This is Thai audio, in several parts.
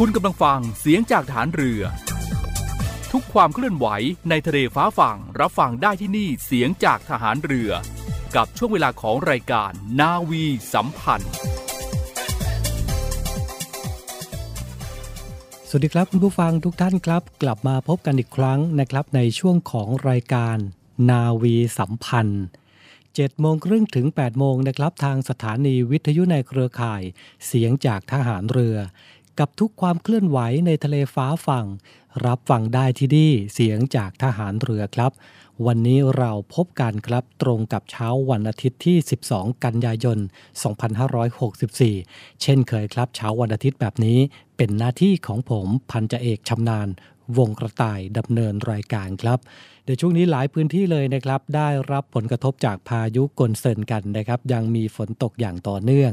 คุณกำลังฟังเสียงจากฐานเรือ ทุกความเคลื่อนไหวในทะเลฟ้าฝั่งรับฟังได้ที่นี่เสียงจากทหารเรือ กับช่วงเวลาของรายการนาวีสัมพันธ์ สวัสดีครับคุณผู้ฟังทุกท่านครับ กลับมาพบกันอีกครั้งนะครับในช่วงของรายการนาวีสัมพันธ์7โมงครึ่งถึง 8 โมงนะครับ ทางสถานีวิทยุในเครือข่าย เสียงจากทหารเรือ กับทุกความเคลื่อนไหวในทะเลฟ้าฝั่ง รับฟังได้ที่นี่เสียงจากทหารเรือครับ วันนี้เราพบกันครับตรงกับเช้าวันอาทิตย์ที่ 12 กันยายน 2564 เช่นเคยครับเช้าวันอาทิตย์แบบนี้ เป็นหน้าที่ของผมพันจ่าเอกชำนาญวงกระต่ายดำเนินรายการครับเดี๋ยวช่วงนี้หลายพื้นที่เลยนะครับ ได้รับผลกระทบจากพายุกลเซินกันนะครับ ยังมีฝนตกอย่างต่อเนื่อง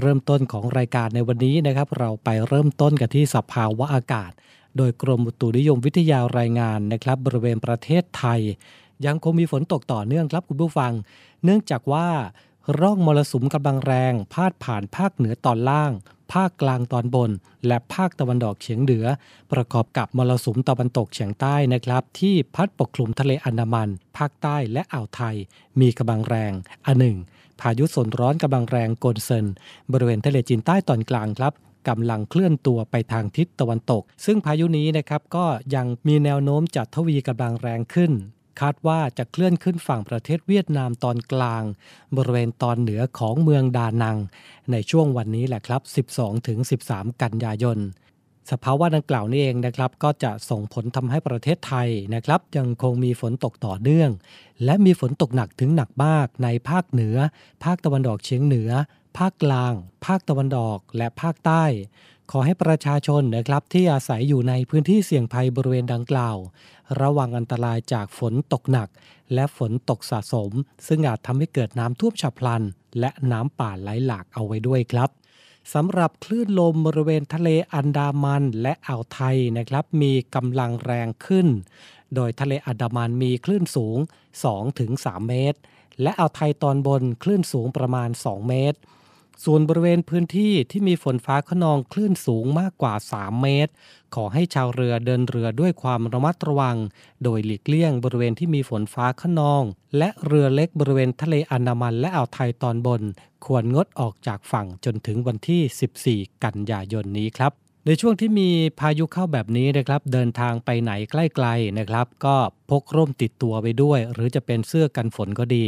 เริ่มต้นของรายการในวันนี้นะครับ เราไปเริ่มต้นกันที่สภาวะอากาศ โดยกรมอุตุนิยมวิทยารายงานนะครับ บริเวณประเทศไทย ยังคงมีฝนตกต่อเนื่องครับคุณผู้ฟัง เนื่องจากว่าร่องมรสุมกำลังแรง พาดผ่านภาคเหนือตอนล่าง ภาคกลางตอนบน และภาคตะวันออกเฉียงเหนือ ประกอบกับมรสุมตะวันตกเฉียงใต้นะครับ ที่พัดปกคลุมทะเลอันดามัน ภาคใต้และอ่าวไทย มีกำลังแรง อันหนึ่ง พายุโซนร้อนกำลังแรงโกนเซิน บริเวณทะเลจีนใต้ตอนกลางครับกำลังเคลื่อนตัวไปทางทิศตะวันตก ซึ่งพายุนี้นะครับก็ยังมีแนวโน้มจะทวีกำลังแรงขึ้น คาดว่าจะเคลื่อนขึ้นฝั่งประเทศเวียดนามตอนกลาง บริเวณตอนเหนือของเมืองดานัง ในช่วงวันนี้แหละครับ 12-13 กันยายน สภาวะดังกล่าวนี้เองนะครับก็จะส่งผลทำให้ประเทศไทยนะครับยังคงมีฝนตกต่อเนื่อง และมีฝนตกหนักถึงหนักมากในภาคเหนือ ภาคตะวันออกเฉียงเหนือ ภาคกลาง ภาคตะวันออกและภาคใต้ ขอให้ประชาชนนะครับที่อาศัยอยู่ในพื้นที่เสี่ยงภัยบริเวณดังกล่าว ระวังอันตรายจากฝนตกหนัก และฝนตกสะสม ซึ่งอาจทำให้เกิดน้ำท่วมฉับพลัน และน้ำป่าไหลหลากเอาไว้ด้วยครับ สำหรับคลื่นลมบริเวณทะเลอันดามันและอ่าวไทยนะครับ มีกำลังแรงขึ้น โดยทะเลอันดามันมีคลื่นสูง 2-3 เมตร และอ่าวไทยตอนบนคลื่นสูงประมาณ 2 เมตร ส่วนบริเวณพื้นที่ที่มีฝนฟ้าขนองคลื่นสูงมากกว่า 3 เมตร ขอให้ชาวเรือเดินเรือด้วยความระมัดระวัง โดยหลีกเลี่ยงบริเวณที่มีฝนฟ้าขนอง และเรือเล็กบริเวณทะเลอันดามันและอ่าวไทยตอนบน ควรงดออกจากฝั่งจนถึงวันที่ 14 กันยายนนี้ครับ ในช่วงที่มีพายุเข้าแบบนี้นะครับ เดินทางไปไหนใกล้ๆนะครับ ก็พกร่มติดตัวไปด้วย หรือจะเป็นเสื้อกันฝนก็ดี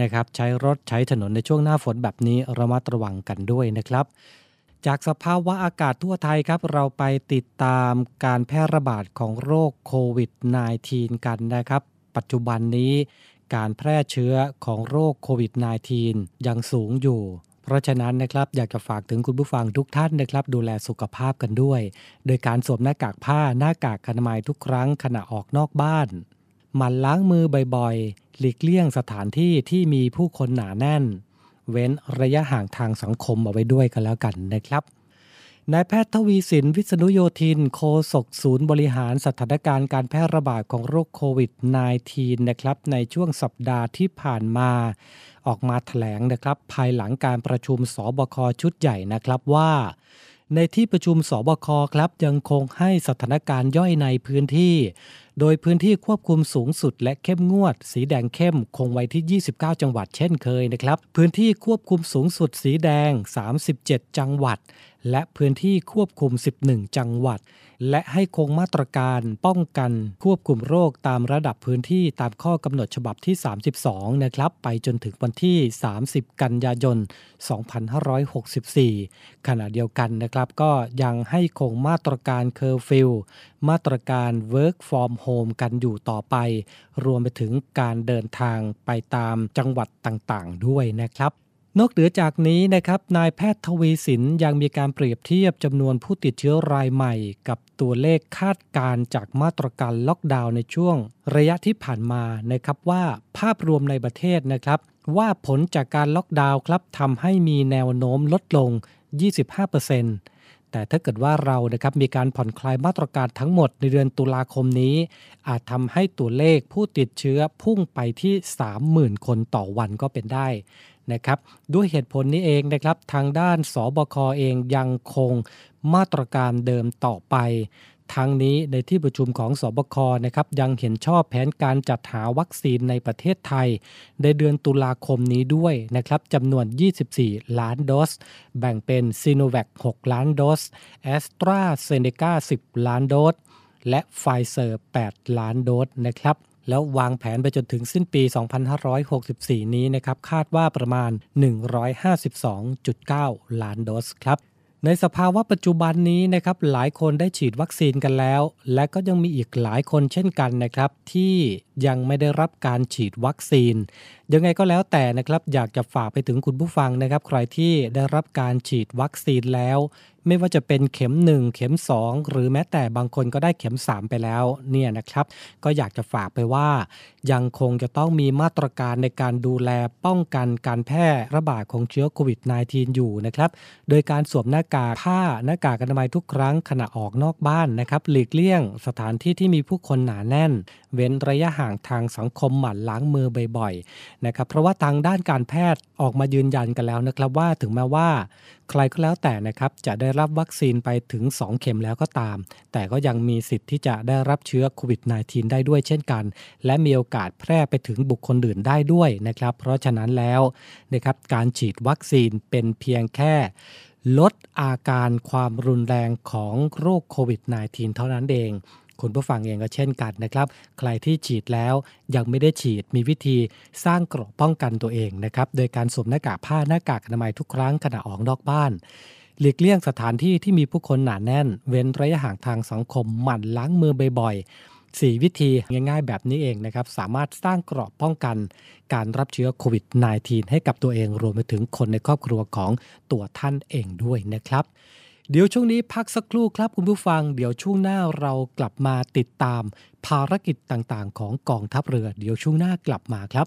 นะครับ ใช้รถใช้ถนนในช่วงหน้าฝนแบบนี้ระมัดระวังกันด้วยนะครับ จากสภาวะอากาศทั่วไทยครับ เราไปติดตามการแพร่ระบาดของโรคโควิด -19 กันนะครับ ปัจจุบันนี้การแพร่เชื้อของโรคโควิด -19 ยังสูงอยู่ เพราะฉะนั้นนะครับอยากจะฝากถึงคุณผู้ฟังทุกท่านนะครับ ดูแลสุขภาพกันด้วย โดยการสวมหน้ากากผ้าหน้ากากอนามัยทุกครั้งขณะออกนอกบ้านหมั่นล้างมือบ่อยๆ หลีกเลี่ยงสถานที่ที่มีผู้คนหนาแน่น เว้นระยะห่างทางสังคมเอาไว้ด้วยกันแล้วกันนะครับ นายแพทย์ทวีสินวิษณุโยธิน โฆษกศูนย์บริหารสถานการณ์การแพร่ระบาดของโรคโควิด -19 นะครับในช่วงสัปดาห์ที่ผ่านมา ออกมาถแถลงนะครับ ภายหลังการประชุมสบคชุดใหญ่นะครับว่า ในที่ประชุมสบคครับยังคงให้สถานการณ์ย่อยในพื้นที่ โดยพื้นที่ควบคุมสูงสุดและเข้มงวด สีแดงเข้มคงไว้ที่ 29 จังหวัดเช่นเคยนะครับ พื้นที่ควบคุมสูงสุดสีแดง 37 จังหวัด และพื้นที่ควบคุม 11 จังหวัด และให้คงมาตรการป้องกันควบคุมโรคตามระดับพื้นที่ตามข้อกำหนดฉบับที่ 32 นะครับ ไปจนถึงวันที่ 30 กันยายน 2564 ขณะเดียวกันนะครับก็ยังให้คงมาตรการเคอร์ฟิวมาตรการ Work from Home กันอยู่ต่อไป รวมไปถึงการเดินทางไปตามจังหวัดต่างๆ ด้วยนะครับ นอกเหนือจากนี้นะครับนายแพทย์ทวีศิลป์ยังมีการเปรียบเทียบจำนวนผู้ติดเชื้อรายใหม่ กับตัวเลขคาดการณ์จากมาตรการล็อกดาวน์ในช่วง ระยะที่ผ่านมานะครับว่าภาพรวมในประเทศนะครับ ว่าผลจากการล็อกดาวน์ครับทำให้มีแนวโน้มลดลง 25%แต่ถ้าเกิดว่าเรานะครับมีการผ่อนคลายมาตรการทั้งหมดในเดือนตุลาคมนี้ อาจทำให้ตัวเลขผู้ติดเชื้อพุ่งไปที่ 30,000 คนต่อวันก็เป็นได้ นะครับด้วยเหตุผลนี้เองนะครับทางด้านสบคเองยังคงมาตรการเดิมต่อไปทั้งนี้ในที่ประชุมของสบคนะครับยังเห็นชอบแผนการจัดหาวัคซีนในประเทศไทย ในเดือนตุลาคมนี้ด้วยนะครับจำนวน 24 ล้านโดส แบ่งเป็นซิโนแวค6 ล้านโดสแอสตราเซเนกา10 ล้านโดส และไฟเซอร์ 8 ล้านโดสนะครับ แล้ววางแผนไปจนถึงสิ้นปี 2564 นี้นะครับคาดว่าประมาณ 152.9 ล้านโดสครับในสภาวะปัจจุบันนี้นะครับหลายคนได้ฉีดวัคซีนกันแล้ว และก็ยังมีอีกหลายคนเช่นกันนะครับที่ยังไม่ได้รับการฉีดวัคซีน ยังไงก็แล้วแต่นะครับอยากจะฝากไปถึงคุณผู้ฟังนะครับ ใครที่ได้รับการฉีดวัคซีนแล้ว ไม่ว่าจะเป็นเข็ม 1 เข็ม 2 หรือแม้แต่บางคนก็ได้เข็ม 3 ไปแล้วเนี่ยนะครับ ก็อยากจะฝากไปว่า ยังคงจะต้องมีมาตรการในการดูแลป้องกันการแพร่ระบาดของเชื้อโควิด -19 อยู่นะครับ โดยการสวมหน้ากากผ้าหน้ากากอนามัยทุกครั้งขณะออกนอกบ้านนะครับ หลีกเลี่ยงสถานที่ที่มีผู้คนหนาแน่น เว้นระยะห่างทางสังคมหมั่นล้างมือบ่อยๆนะครับ เพราะว่าทางด้านการแพทย์ออกมายืนยันกันแล้วนะครับว่าถึงแม้ว่า ใครก็แล้วแต่นะครับจะได้รับวัคซีนไปถึง 2 เข็มแล้วก็ตาม แต่ก็ยังมีสิทธิ์ที่จะได้รับเชื้อโควิด -19 ได้ด้วยเช่นกัน และมีโอกาสแพร่ไปถึงบุคคลอื่นได้ด้วยนะครับ เพราะฉะนั้นแล้วนะครับการฉีดวัคซีนเป็นเพียงแค่ลดอาการความรุนแรงของโรคโควิด -19 เท่านั้นเอง คุณผู้ฟังเองก็เช่นกันนะครับ ใครที่ฉีดแล้วยังไม่ได้ฉีดมีวิธีสร้างเกราะป้องกันตัวเองนะครับ โดยการสวมหน้ากากผ้าหน้ากากอนามัยทุกครั้งขณะออกนอกบ้าน หลีกเลี่ยงสถานที่ที่มีผู้คนหนาแน่น เว้นระยะห่างทางสังคมหมั่นล้างมือบ่อยๆ 4 วิธีง่ายๆ แบบนี้เองนะครับ สามารถสร้างเกราะป้องกัน การรับเชื้อโควิด -19 ให้กับตัวเองรวมไปถึงคนในครอบครัวของตัวท่านเองด้วยนะครับ เดี๋ยวช่วงนี้พักสักครู่ครับคุณผู้ฟัง เดี๋ยวช่วงหน้าเรากลับมาติดตาม ภารกิจต่างๆ ของกองทัพเรือ เดี๋ยวช่วงหน้ากลับมาครับ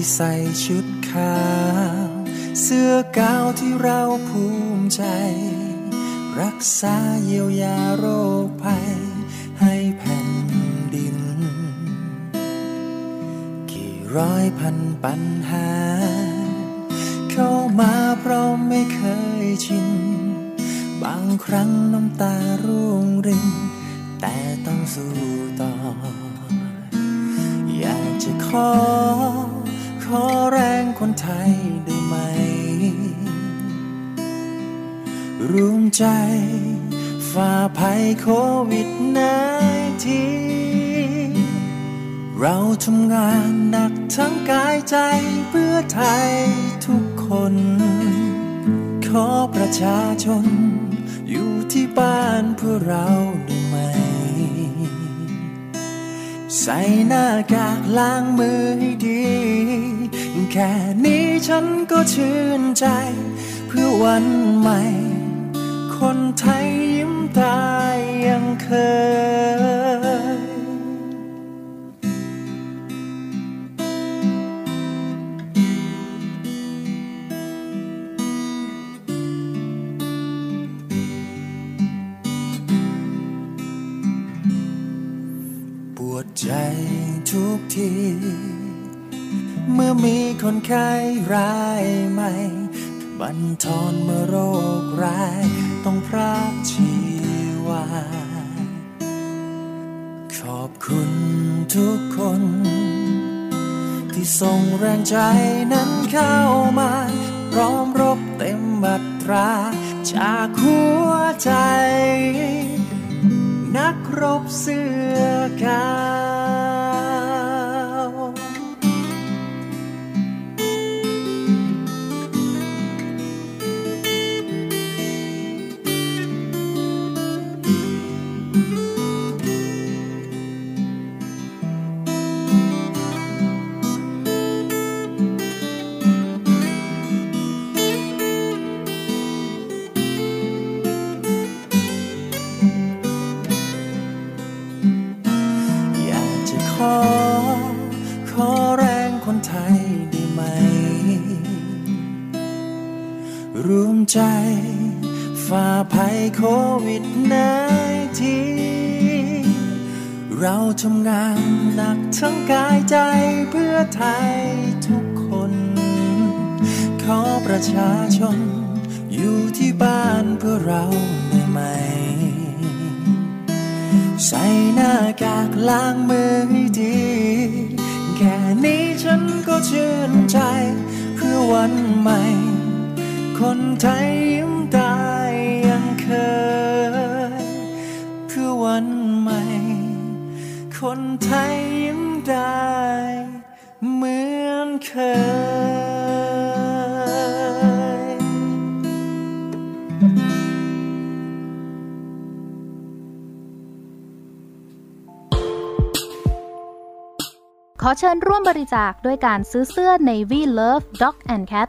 ที่ใส่ชุดขาว เสื้อกาวที่เราภูมิใจ รักษาเยียวยาโรคภัย ให้แผ่นดิน กี่ร้อยพันปัญหา เข้ามาเพราะไม่เคยชิน บางครั้งน้ำตาร่วงริน แต่ต้องสู้ต่ออยากจะขอ คนไทยได้ไหมร่วมใจฝ่าภัยโควิดนทีเราทำงานหนักทั้งกายใจเพื่อไทยทุกคน ขอประชาชน อยู่ที่บ้านเพื่อเราได้ไหม ใส่หน้ากากล้างมือให้ดี แค่นี้ฉันก็ชื่นใจ เพื่อวันใหม่ คนไทยยิ้มตายยังเคย ปวดใจทุกที เมื่อมีคนไข้รายใหม่ บันทอนเมื่อโรคร้ายต้องพรากชีวา ขอบคุณทุกคน ที่ส่งแรงใจนั้นเข้ามาพร้อมรบเต็มบัตราจากหัวใจ นักรบเสื้อกา ใจฝ่าภัยโควิดนทีเราทำงานหนักทั้งกายใจเพื่อไทยทุกคน ขอประชาชน อยู่ที่บ้านเพื่อเราได้ไหม ใส่หน้ากากล้างมือให้ดี แค่นี้ฉันก็ชื่นใจเพื่อวันใหม่ คนไทยยิ้มตายยังเคยเพื่อวันใหม่ คนไทยยิ้มได้เหมือนเคย ขอเชิญร่วมบริจาคด้วยการซื้อเสื้อ Navy Love Dog and Cat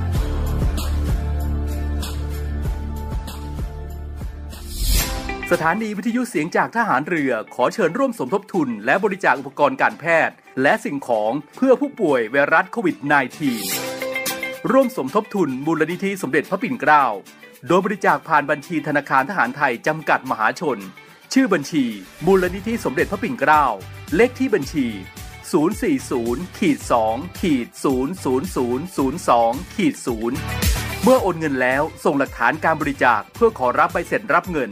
สถานีวิทยุเสียงจากทหารเรือขอเชิญร่วมสมทบทุน และบริจาคอุปกรณ์การแพทย์ และสิ่งของเพื่อผู้ป่วยไวรัสโควิด -19 ร่วมสมทบทุนมูลนิธิสมเด็จพระปิ่นเกล้า โดยบริจาคผ่านบัญชีธนาคารทหารไทยจำกัดมหาชน ชื่อบัญชี มูลนิธิสมเด็จพระปิ่นเกล้า เลขที่บัญชี 040ขีด2ขีด00002ขีด0เมื่อโอนเงินแล้วส่งหลักฐานการบริจาคเพื่อขอรับใบเสร็จรับเงิน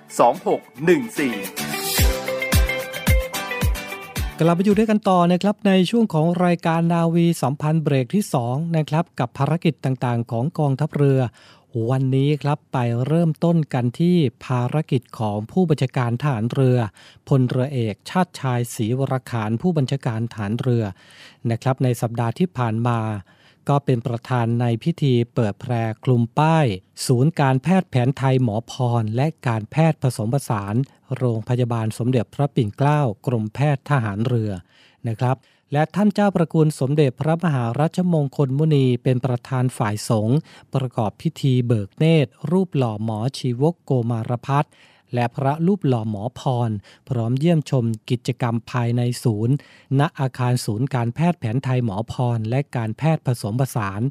2614กลับมาอยู่ด้วยกันต่อนะครับในช่วงของรายการนาวีสัมพันธ์เบรกที่2นะครับกับภารกิจต่างๆ ของกองทัพเรือ วันนี้ครับไปเริ่มต้นกันที่ภารกิจของผู้บัญชาการฐานเรือพลเรือเอกชาติชายศรีวรขานผู้บัญชาการฐานเรือนะครับในสัปดาห์ที่ผ่านมา ก็เป็นประธานในพิธีเปิดแพรคลุมป้าย ศูนย์การแพทย์แผนไทยหมอพร และการแพทย์ผสมผสาน โรงพยาบาลสมเด็จพระปิ่นเกล้ากรมแพทย์ทหารเรือนะครับ และท่านเจ้าประคุณสมเด็จพระมหารัชมงคลมุนีเป็นประธานฝ่ายสงฆ์ประกอบพิธีเบิกเนตร รูปหล่อหมอชีวกโกมารพัฒน์ และพระรูปหล่อหมอพร พร้อมเยี่ยมชมกิจกรรมภายในศูนย์ ณอาคารศูนย์การแพทย์แผนไทยหมอพร และการแพทย์ผสมผสาน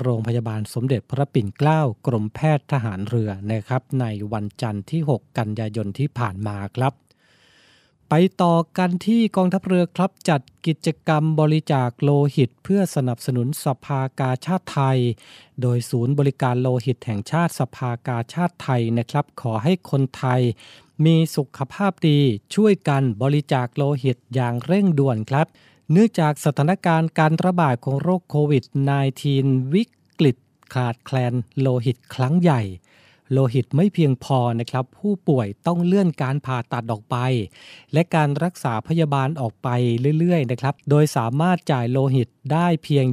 โรงพยาบาลสมเด็จพระปิ่นเกล้ากรมแพทย์ทหารเรือนะครับในวันจันทร์ที่ 6 กันยายนที่ผ่านมาครับ ไปต่อกันที่กองทัพเรือครับจัดกิจกรรมบริจาคโลหิต เพื่อสนับสนุนสภากาชาติไทย โดยศูนย์บริการโลหิตแห่งชาติสภากาชาติไทยนะครับ ขอให้คนไทย มีสุขภาพดีช่วยกันบริจาคโลหิตอย่างเร่งด่วนครับ เนื่องจากสถานการณ์การระบาดของโรคโควิด -19 วิกฤตขาดแคลนโลหิตครั้งใหญ่ โลหิตไม่เพียงพอนะครับ ผู้ป่วยต้องเลื่อนการผ่าตัดออกไป และการรักษาพยาบาลออกไปเรื่อยๆนะครับ โดยสามารถจ่ายโลหิตได้เพียง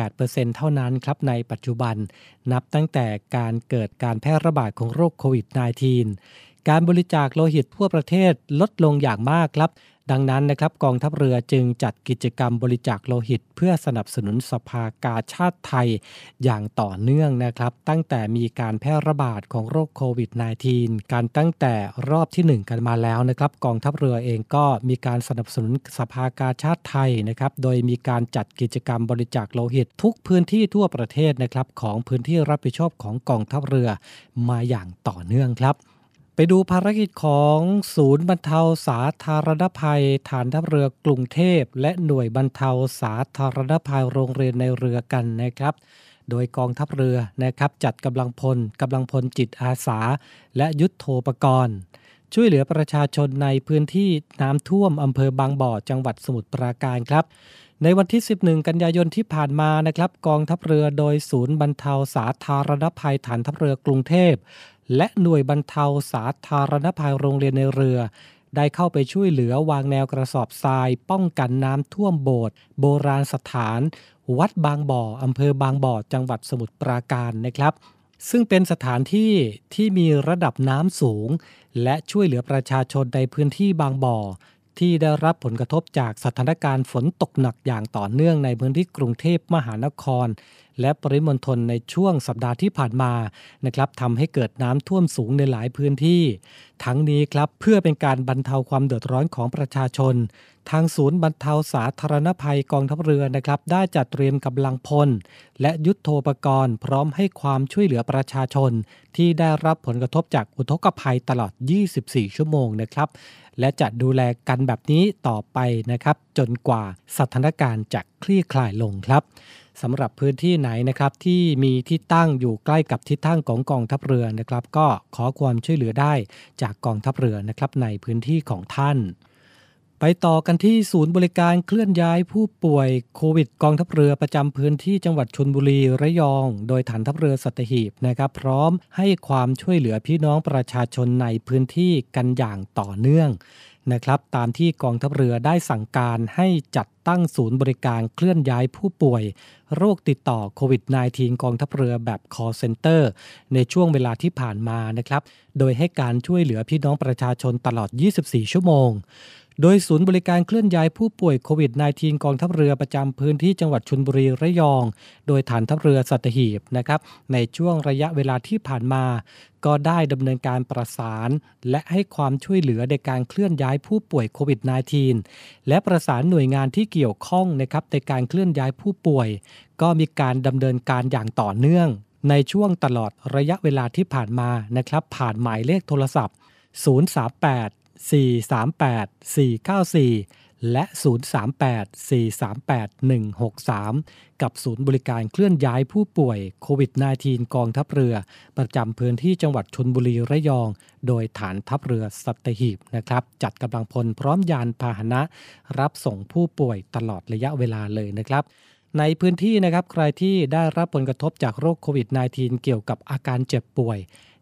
28%เท่านั้นครับในปัจจุบัน นับตั้งแต่การเกิดการแพร่ระบาดของโรคโควิด -19 การบริจาคโลหิตทั่วประเทศลดลงอย่างมากครับ ดังนั้นนะครับกองทัพเรือจึงจัดกิจกรรมบริจาคโลหิต เพื่อสนับสนุนสภากาชาติไทยอย่างต่อเนื่องนะครับ ตั้งแต่มีการแพร่ระบาดของโรคโควิด -19 การตั้งแต่รอบที่ 1 กันมาแล้วนะครับกองทัพเรือเองก็มีการสนับสนุนสภากาชาติไทยนะครับโดยมีการจัดกิจกรรมบริจาคโลหิต ทุกพื้นที่ทั่วประเทศนะครับของพื้นที่รับผิดชอบของกองทัพเรือมาอย่างต่อเนื่องครับ ไปดูภารกิจของศูนย์บรรเทาสาธารณภัย ฐานทัพเรือกรุงเทพ และหน่วยบรรเทาสาธารณภัยโรงเรียนในเรือกันนะครับ โดยกองทัพเรือนะครับจัดกำลังพลกำลังพลจิตอาสา และยุทธโธปกรณ์ ช่วยเหลือประชาชนในพื้นที่น้ำท่วมอำเภอบางบ่อจังหวัดสมุทรปราการครับในวันที่ 11 กันยายนที่ผ่านมานะครับ กองทัพเรือโดยศูนย์บรรเทาสาธารณภัยฐานทัพเรือกรุงเทพ และหน่วยบรรเทาสาธารณภัยโรงเรียนในเรือ ได้เข้าไปช่วยเหลือวางแนวกระสอบทราย ป้องกันน้ำท่วมโบสถ์โบราณสถาน วัดบางบ่ออำเภอบางบ่อจังหวัดสมุทรปราการนะครับ ซึ่งเป็นสถานที่ที่มีระดับน้ำสูง และช่วยเหลือประชาชนในพื้นที่บางบ่อที่ได้รับผลกระทบจากสถานการณ์ฝนตกหนักอย่างต่อเนื่องในพื้นที่กรุงเทพมหานคร และปริมณฑลในช่วงสัปดาห์ที่ผ่านมานะครับทำให้เกิดน้ำท่วมสูงในหลายพื้นที่ ทั้งนี้ครับเพื่อเป็นการบรรเทาความเดือดร้อนของประชาชน ทางศูนย์บรรเทาสาธารณภัยกองทัพเรือนะครับ ได้จัดเตรียมกำลังพล และยุทโธปกรณ์ พร้อมให้ความช่วยเหลือประชาชน ที่ได้รับผลกระทบจากอุทกภัยตลอด 24 ชั่วโมงนะครับ และจะดูแลกันแบบนี้ต่อไปนะครับ จนกว่าสถานการณ์จะคลี่คลายลงครับ สำหรับพื้นที่ไหนนะครับที่มีที่ตั้งอยู่ใกล้กับทิศทางของกองทัพเรือนะครับ ก็ขอความช่วยเหลือได้จากกองทัพเรือนะครับในพื้นที่ของท่าน ไปต่อกันที่ศูนย์บริการเคลื่อนย้ายผู้ป่วยโควิดกองทัพเรือประจำพื้นที่จังหวัดชนบุรีระยอง โดยฐานทัพเรือสัตหีบนะครับ พร้อมให้ความช่วยเหลือพี่น้องประชาชนในพื้นที่กันอย่างต่อเนื่อง นะครับตามที่กองทัพเรือได้สั่งการให้จัดตั้งศูนย์บริการเคลื่อนย้ายผู้ป่วย โรคติดต่อโควิด -19 กองทัพเรือแบบ call center ในช่วงเวลาที่ผ่านมานะครับ โดยให้การช่วยเหลือพี่น้องประชาชนตลอด 24 ชั่วโมง โดยศูนย์บริการเคลื่อนย้ายผู้ป่วยโควิด -19 กองทัพเรือประจำพื้นที่จังหวัดชลบุรีระยอง โดยฐานทัพเรือสัตหีบนะครับในช่วงระยะเวลาที่ผ่านมา ก็ได้ดำเนินการประสาน และให้ความช่วยเหลือในการเคลื่อนย้ายผู้ป่วยโควิด -19 และประสานหน่วยงานที่เกี่ยวข้องนะครับในการเคลื่อนย้ายผู้ป่วย ก็มีการดำเนินการอย่างต่อเนื่อง ในช่วงตลอดระยะเวลาที่ผ่านมานะครับผ่านหมายเลขโทรศัพท์038 438 494 และ 038 438 163 กับศูนย์บริการเคลื่อนย้ายผู้ป่วยโควิด -19 กองทัพเรือ ประจำพื้นที่จังหวัดชนบุรีระยอง โดยฐานทัพเรือสัตหีบนะครับ จัดกำลังพลพร้อมยานพาหนะ รับส่งผู้ป่วยตลอดระยะเวลาเลยนะครับในพื้นที่นะครับใครที่ได้รับผลกระทบจากโรคโควิด -19 เกี่ยวกับอาการเจ็บป่วย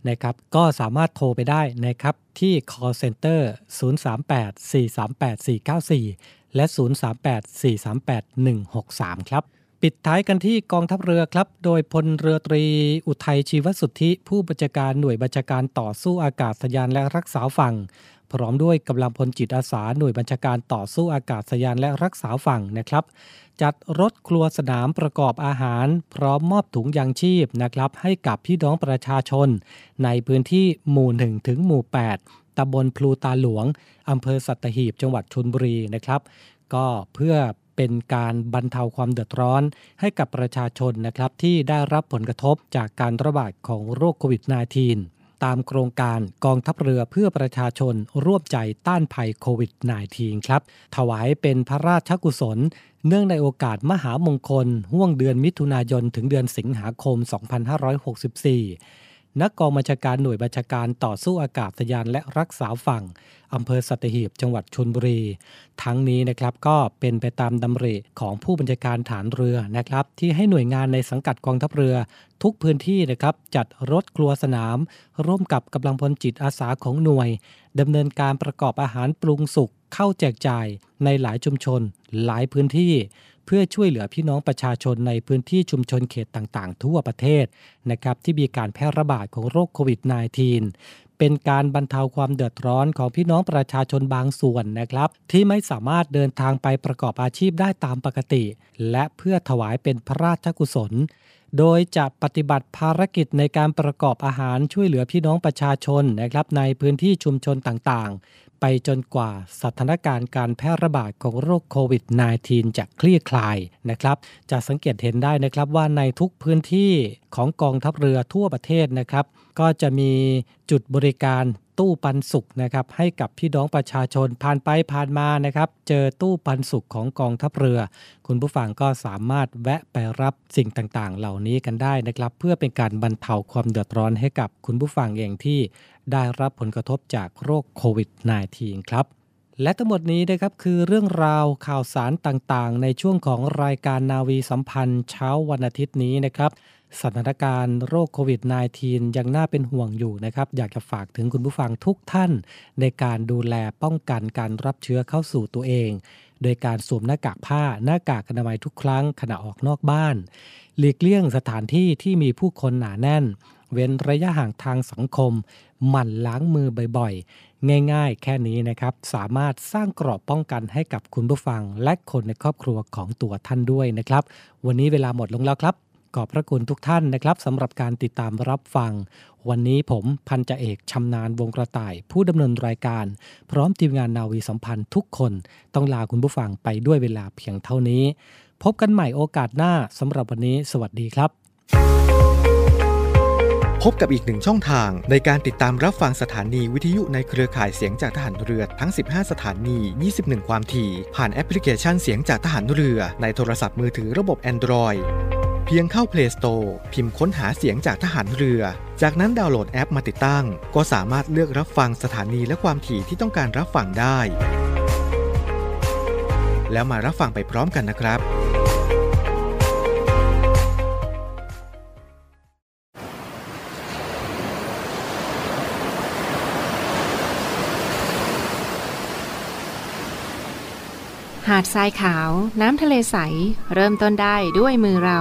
นะครับก็สามารถโทรไปได้นะครับที่ call center 038-438-494 และ 038-438-163 ครับ ปิดท้ายกันที่กองทัพเรือครับ โดยพลเรือตรีอุทัยชีวสุทธิ ผู้บัญชาการหน่วยบัญชาการต่อสู้อากาศยานและรักษาฝั่ง พร้อมด้วยกำลังพลจิตอาสาหน่วยบัญชาการต่อสู้อากาศยานและรักษาฝั่งนะครับ จัดรถครัวสนามประกอบอาหาร พร้อมมอบถุงยางชีพนะครับให้กับพี่น้องประชาชน ในพื้นที่หมู่ 1 ถึงหมู่ 8ตำบลพลูตาหลวงอำเภอสัตหีบจังหวัดชลบุรีนะครับ ก็เพื่อเป็นการบรรเทาความเดือดร้อนให้กับประชาชนนะครับที่ได้รับผลกระทบจากการระบาดของโรคโควิด -19 ตามโครงการกองทัพเรือเพื่อประชาชนร่วมใจต้านภัยโควิด -19 ครับ ถวายเป็นพระราชกุศล เนื่องในโอกาสมหามงคล ห่วงเดือนมิถุนายนถึงเดือนสิงหาคม 2564 นักกองบัญชาการหน่วยบัญชาการต่อสู้อากาศยานและรักษาฝั่งอำเภอสัตหีบจังหวัดชลบุรี ทั้งนี้นะครับก็เป็นไปตามดำริของผู้บัญชาการฐานเรือนะครับ ที่ให้หน่วยงานในสังกัดกองทัพเรือ ทุกพื้นที่นะครับจัดรถครัวสนาม ร่วมกับกำลังพลจิตอาสาของหน่วยดำเนินการประกอบอาหารปรุงสุกเข้าแจกจ่ายในหลายชุมชน หลายพื้นที่ เพื่อช่วยเหลือพี่น้องประชาชนในพื้นที่ชุมชนเขตต่างๆ ทั่วประเทศนะครับที่มีการแพร่ระบาดของโรคโควิด -19 เป็นการบรรเทาความเดือดร้อนของพี่น้องประชาชนบางส่วนนะครับ ที่ไม่สามารถเดินทางไปประกอบอาชีพได้ตามปกติ และเพื่อถวายเป็นพระราชกุศลโดยจะปฏิบัติภารกิจในการประกอบอาหารช่วยเหลือพี่น้องประชาชนนะครับในพื้นที่ชุมชนต่างๆ ไปจนกว่าสถานการณ์การแพร่ระบาดของโรคโควิด -19 จะคลี่คลายนะครับ จะสังเกตเห็นได้นะครับว่าในทุกพื้นที่ของกองทัพเรือทั่วประเทศนะครับ ก็จะมีจุดบริการตู้ปันสุกนะครับให้กับพี่น้องประชาชนผ่านไปผ่านมานะครับ เจอตู้ปันสุกของกองทัพเรือ คุณผู้ฟังก็สามารถแวะไปรับสิ่งต่างๆ เหล่านี้กันได้นะครับ เพื่อเป็นการบรรเทาความเดือดร้อนให้กับคุณผู้ฟังเองที่ได้รับผลกระทบจากโรคโควิด -19 ครับและทั้งหมดนี้นะครับคือเรื่องราวข่าวสารต่างๆ ในช่วงของรายการนาวีสัมพันธ์เช้าวันอาทิตย์นี้นะครับ สถานการณ์โรคโควิด -19 ยังน่าเป็นห่วงอยู่นะครับ อยากจะฝากถึงคุณผู้ฟังทุกท่านในการดูแลป้องกันการรับเชื้อเข้าสู่ตัวเอง โดยการสวมหน้ากากผ้าหน้ากากอนามัยทุกครั้งขณะออกนอกบ้าน หลีกเลี่ยงสถานที่ที่มีผู้คนหนาแน่น เว้นระยะห่างทางสังคม หมั่นล้างมือบ่อยๆ ง่ายๆ แค่นี้นะครับ สามารถสร้างกรอบป้องกันให้กับคุณผู้ฟัง และคนในครอบครัวของตัวท่านด้วยนะครับ วันนี้เวลาหมดลงแล้วครับ ขอบพระคุณทุกท่านนะครับสำหรับการติดตามรับฟัง วันนี้ผมพันจ่าเอกชำนาญวงกระต่าย ผู้ดำเนินรายการ พร้อมทีมงานนาวีสัมพันธ์ทุกคน ต้องลาคุณผู้ฟังไปด้วยเวลาเพียงเท่านี้ พบกันใหม่โอกาสหน้าสำหรับวันนี้ สวัสดีครับ พบกับอีกหนึ่งช่องทางในการติดตามรับฟังสถานีวิทยุในเครือข่ายเสียงจากทหารเรือทั้ง 15 สถานี 21 ความถี่ ผ่านแอปพลิเคชันเสียงจากทหารเรือในโทรศัพท์มือถือระบบ Android เพียงเข้า Play Store พิมพ์ค้นหาเสียงจากทหารเรือ จากนั้นดาวน์โหลดแอปมาติดตั้ง ก็สามารถเลือกรับฟังสถานีและความถี่ที่ต้องการรับฟังได้ แล้วมารับฟังไปพร้อมกันนะครับ หาดทรายขาว น้ำทะเลใส เริ่มต้นได้ด้วยมือเรา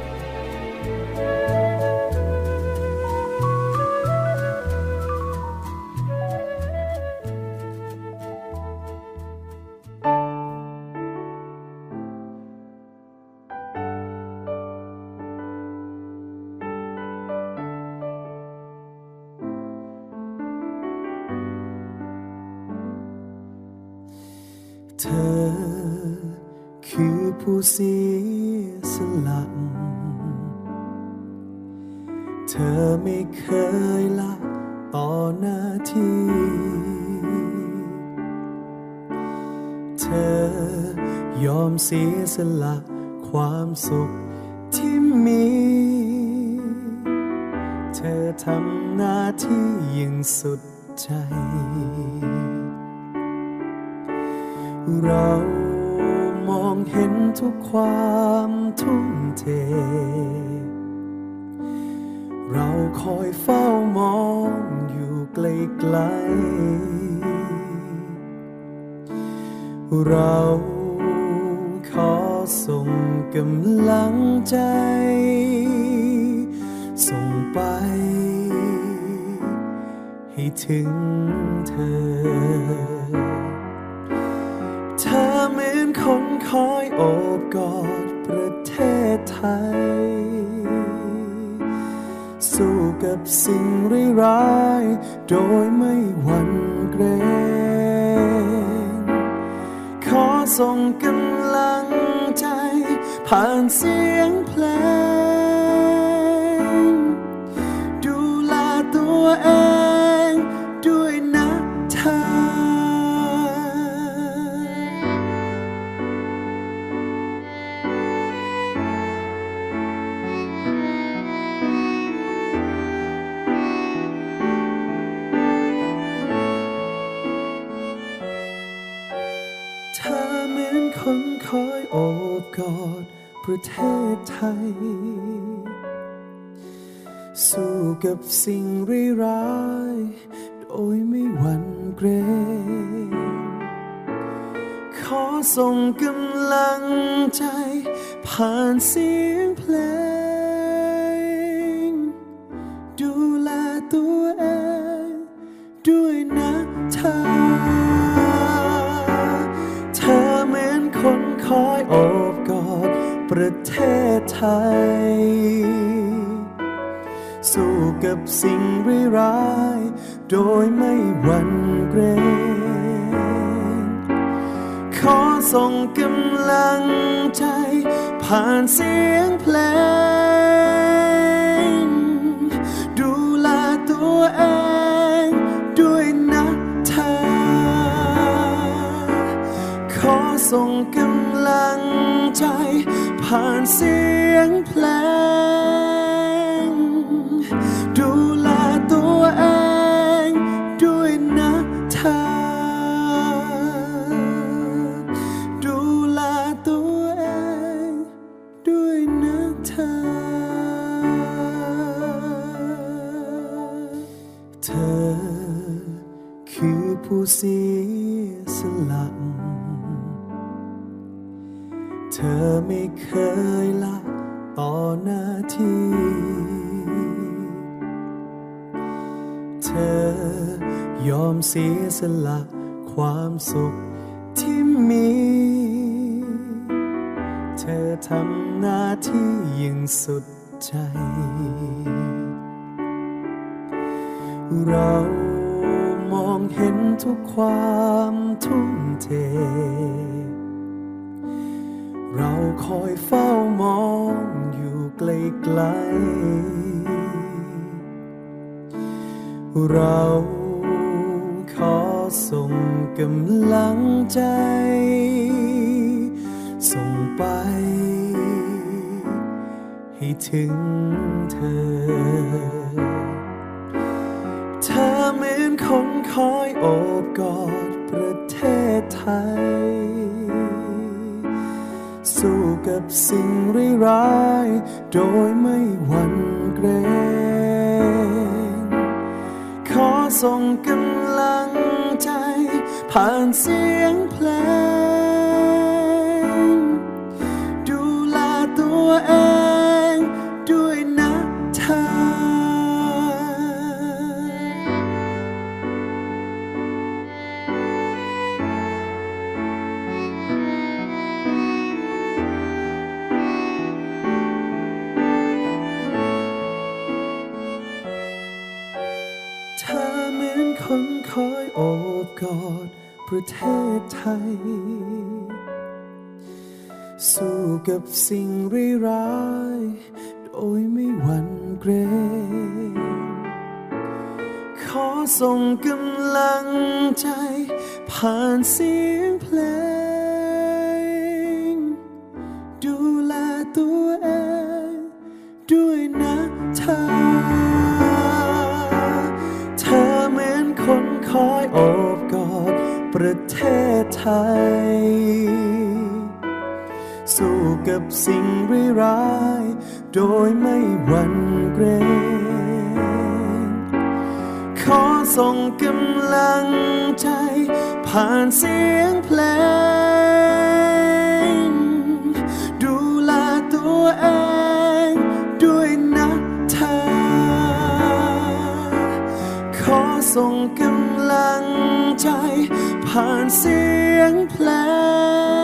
ยอมเสียสละความสุขที่มี เธอทำหน้าที่อย่างสุดใจ เรามองเห็นทุกความทุ่มเท เราคอยเฝ้ามองอยู่ไกลๆเรา ขอส่งกำลังใจ ส่งไป ให้ถึงเธอเธอเหมือนคนคอยโอบกอดประเทศไทย สู้กับสิ่งร้ายโดยไม่หวั่นเกรงขอส่งกำลัง ผ่านเสียงเพลงับสิ่งร้ายโดยไม่หวั่นเกรงขอส่งกำลังใจผ่านเสียงเพลง ดูแลตัวเองด้วยนะเธอ เธอเหมือนคนคอยโอบกอดประเทศไทย สู้กับสิ่งร้ายโดยไม่หวั่นเกรงขอส่งกำลังใจผ่านเสียงเพลง ดูแลตัวเองด้วยนะเธอ ขอส่งกำลังใจผ่านเสียงเพลง อหน้าที่ เธอยอมเสียสละความสุขที่มี เธอทำหน้าที่ยิ่งสุดใจ เรามองเห็นทุกความทุ่มเท เราคอยเฝ้ามองอยู่ไกลๆเราขอส่งกำลังใจ ส่งไป ให้ถึงเธอเธอเหมือนคนคอยโอบกอดประเทศไทย กับสิ่งร้ายโดยไม่หวั่นเกรงขอส่งกำลังใจ ผ่านเสียงเพลง ดูแลตัวเอง ประเทศไทย สู้กับสิ่งร้ายโดยไม่หวั่นเกรงขอส่งกำลังใจผ่านเสียงเพลง ประเทศไทย สู้กับสิ่งร้ายโดยไม่หวั่นเกรงขอส่งกำลังใจ ผ่านเสียงเพลง ดูแลตัวเองด้วยนะเธอ ขอส่งกำลังใจ ผ่านเสียงเพลง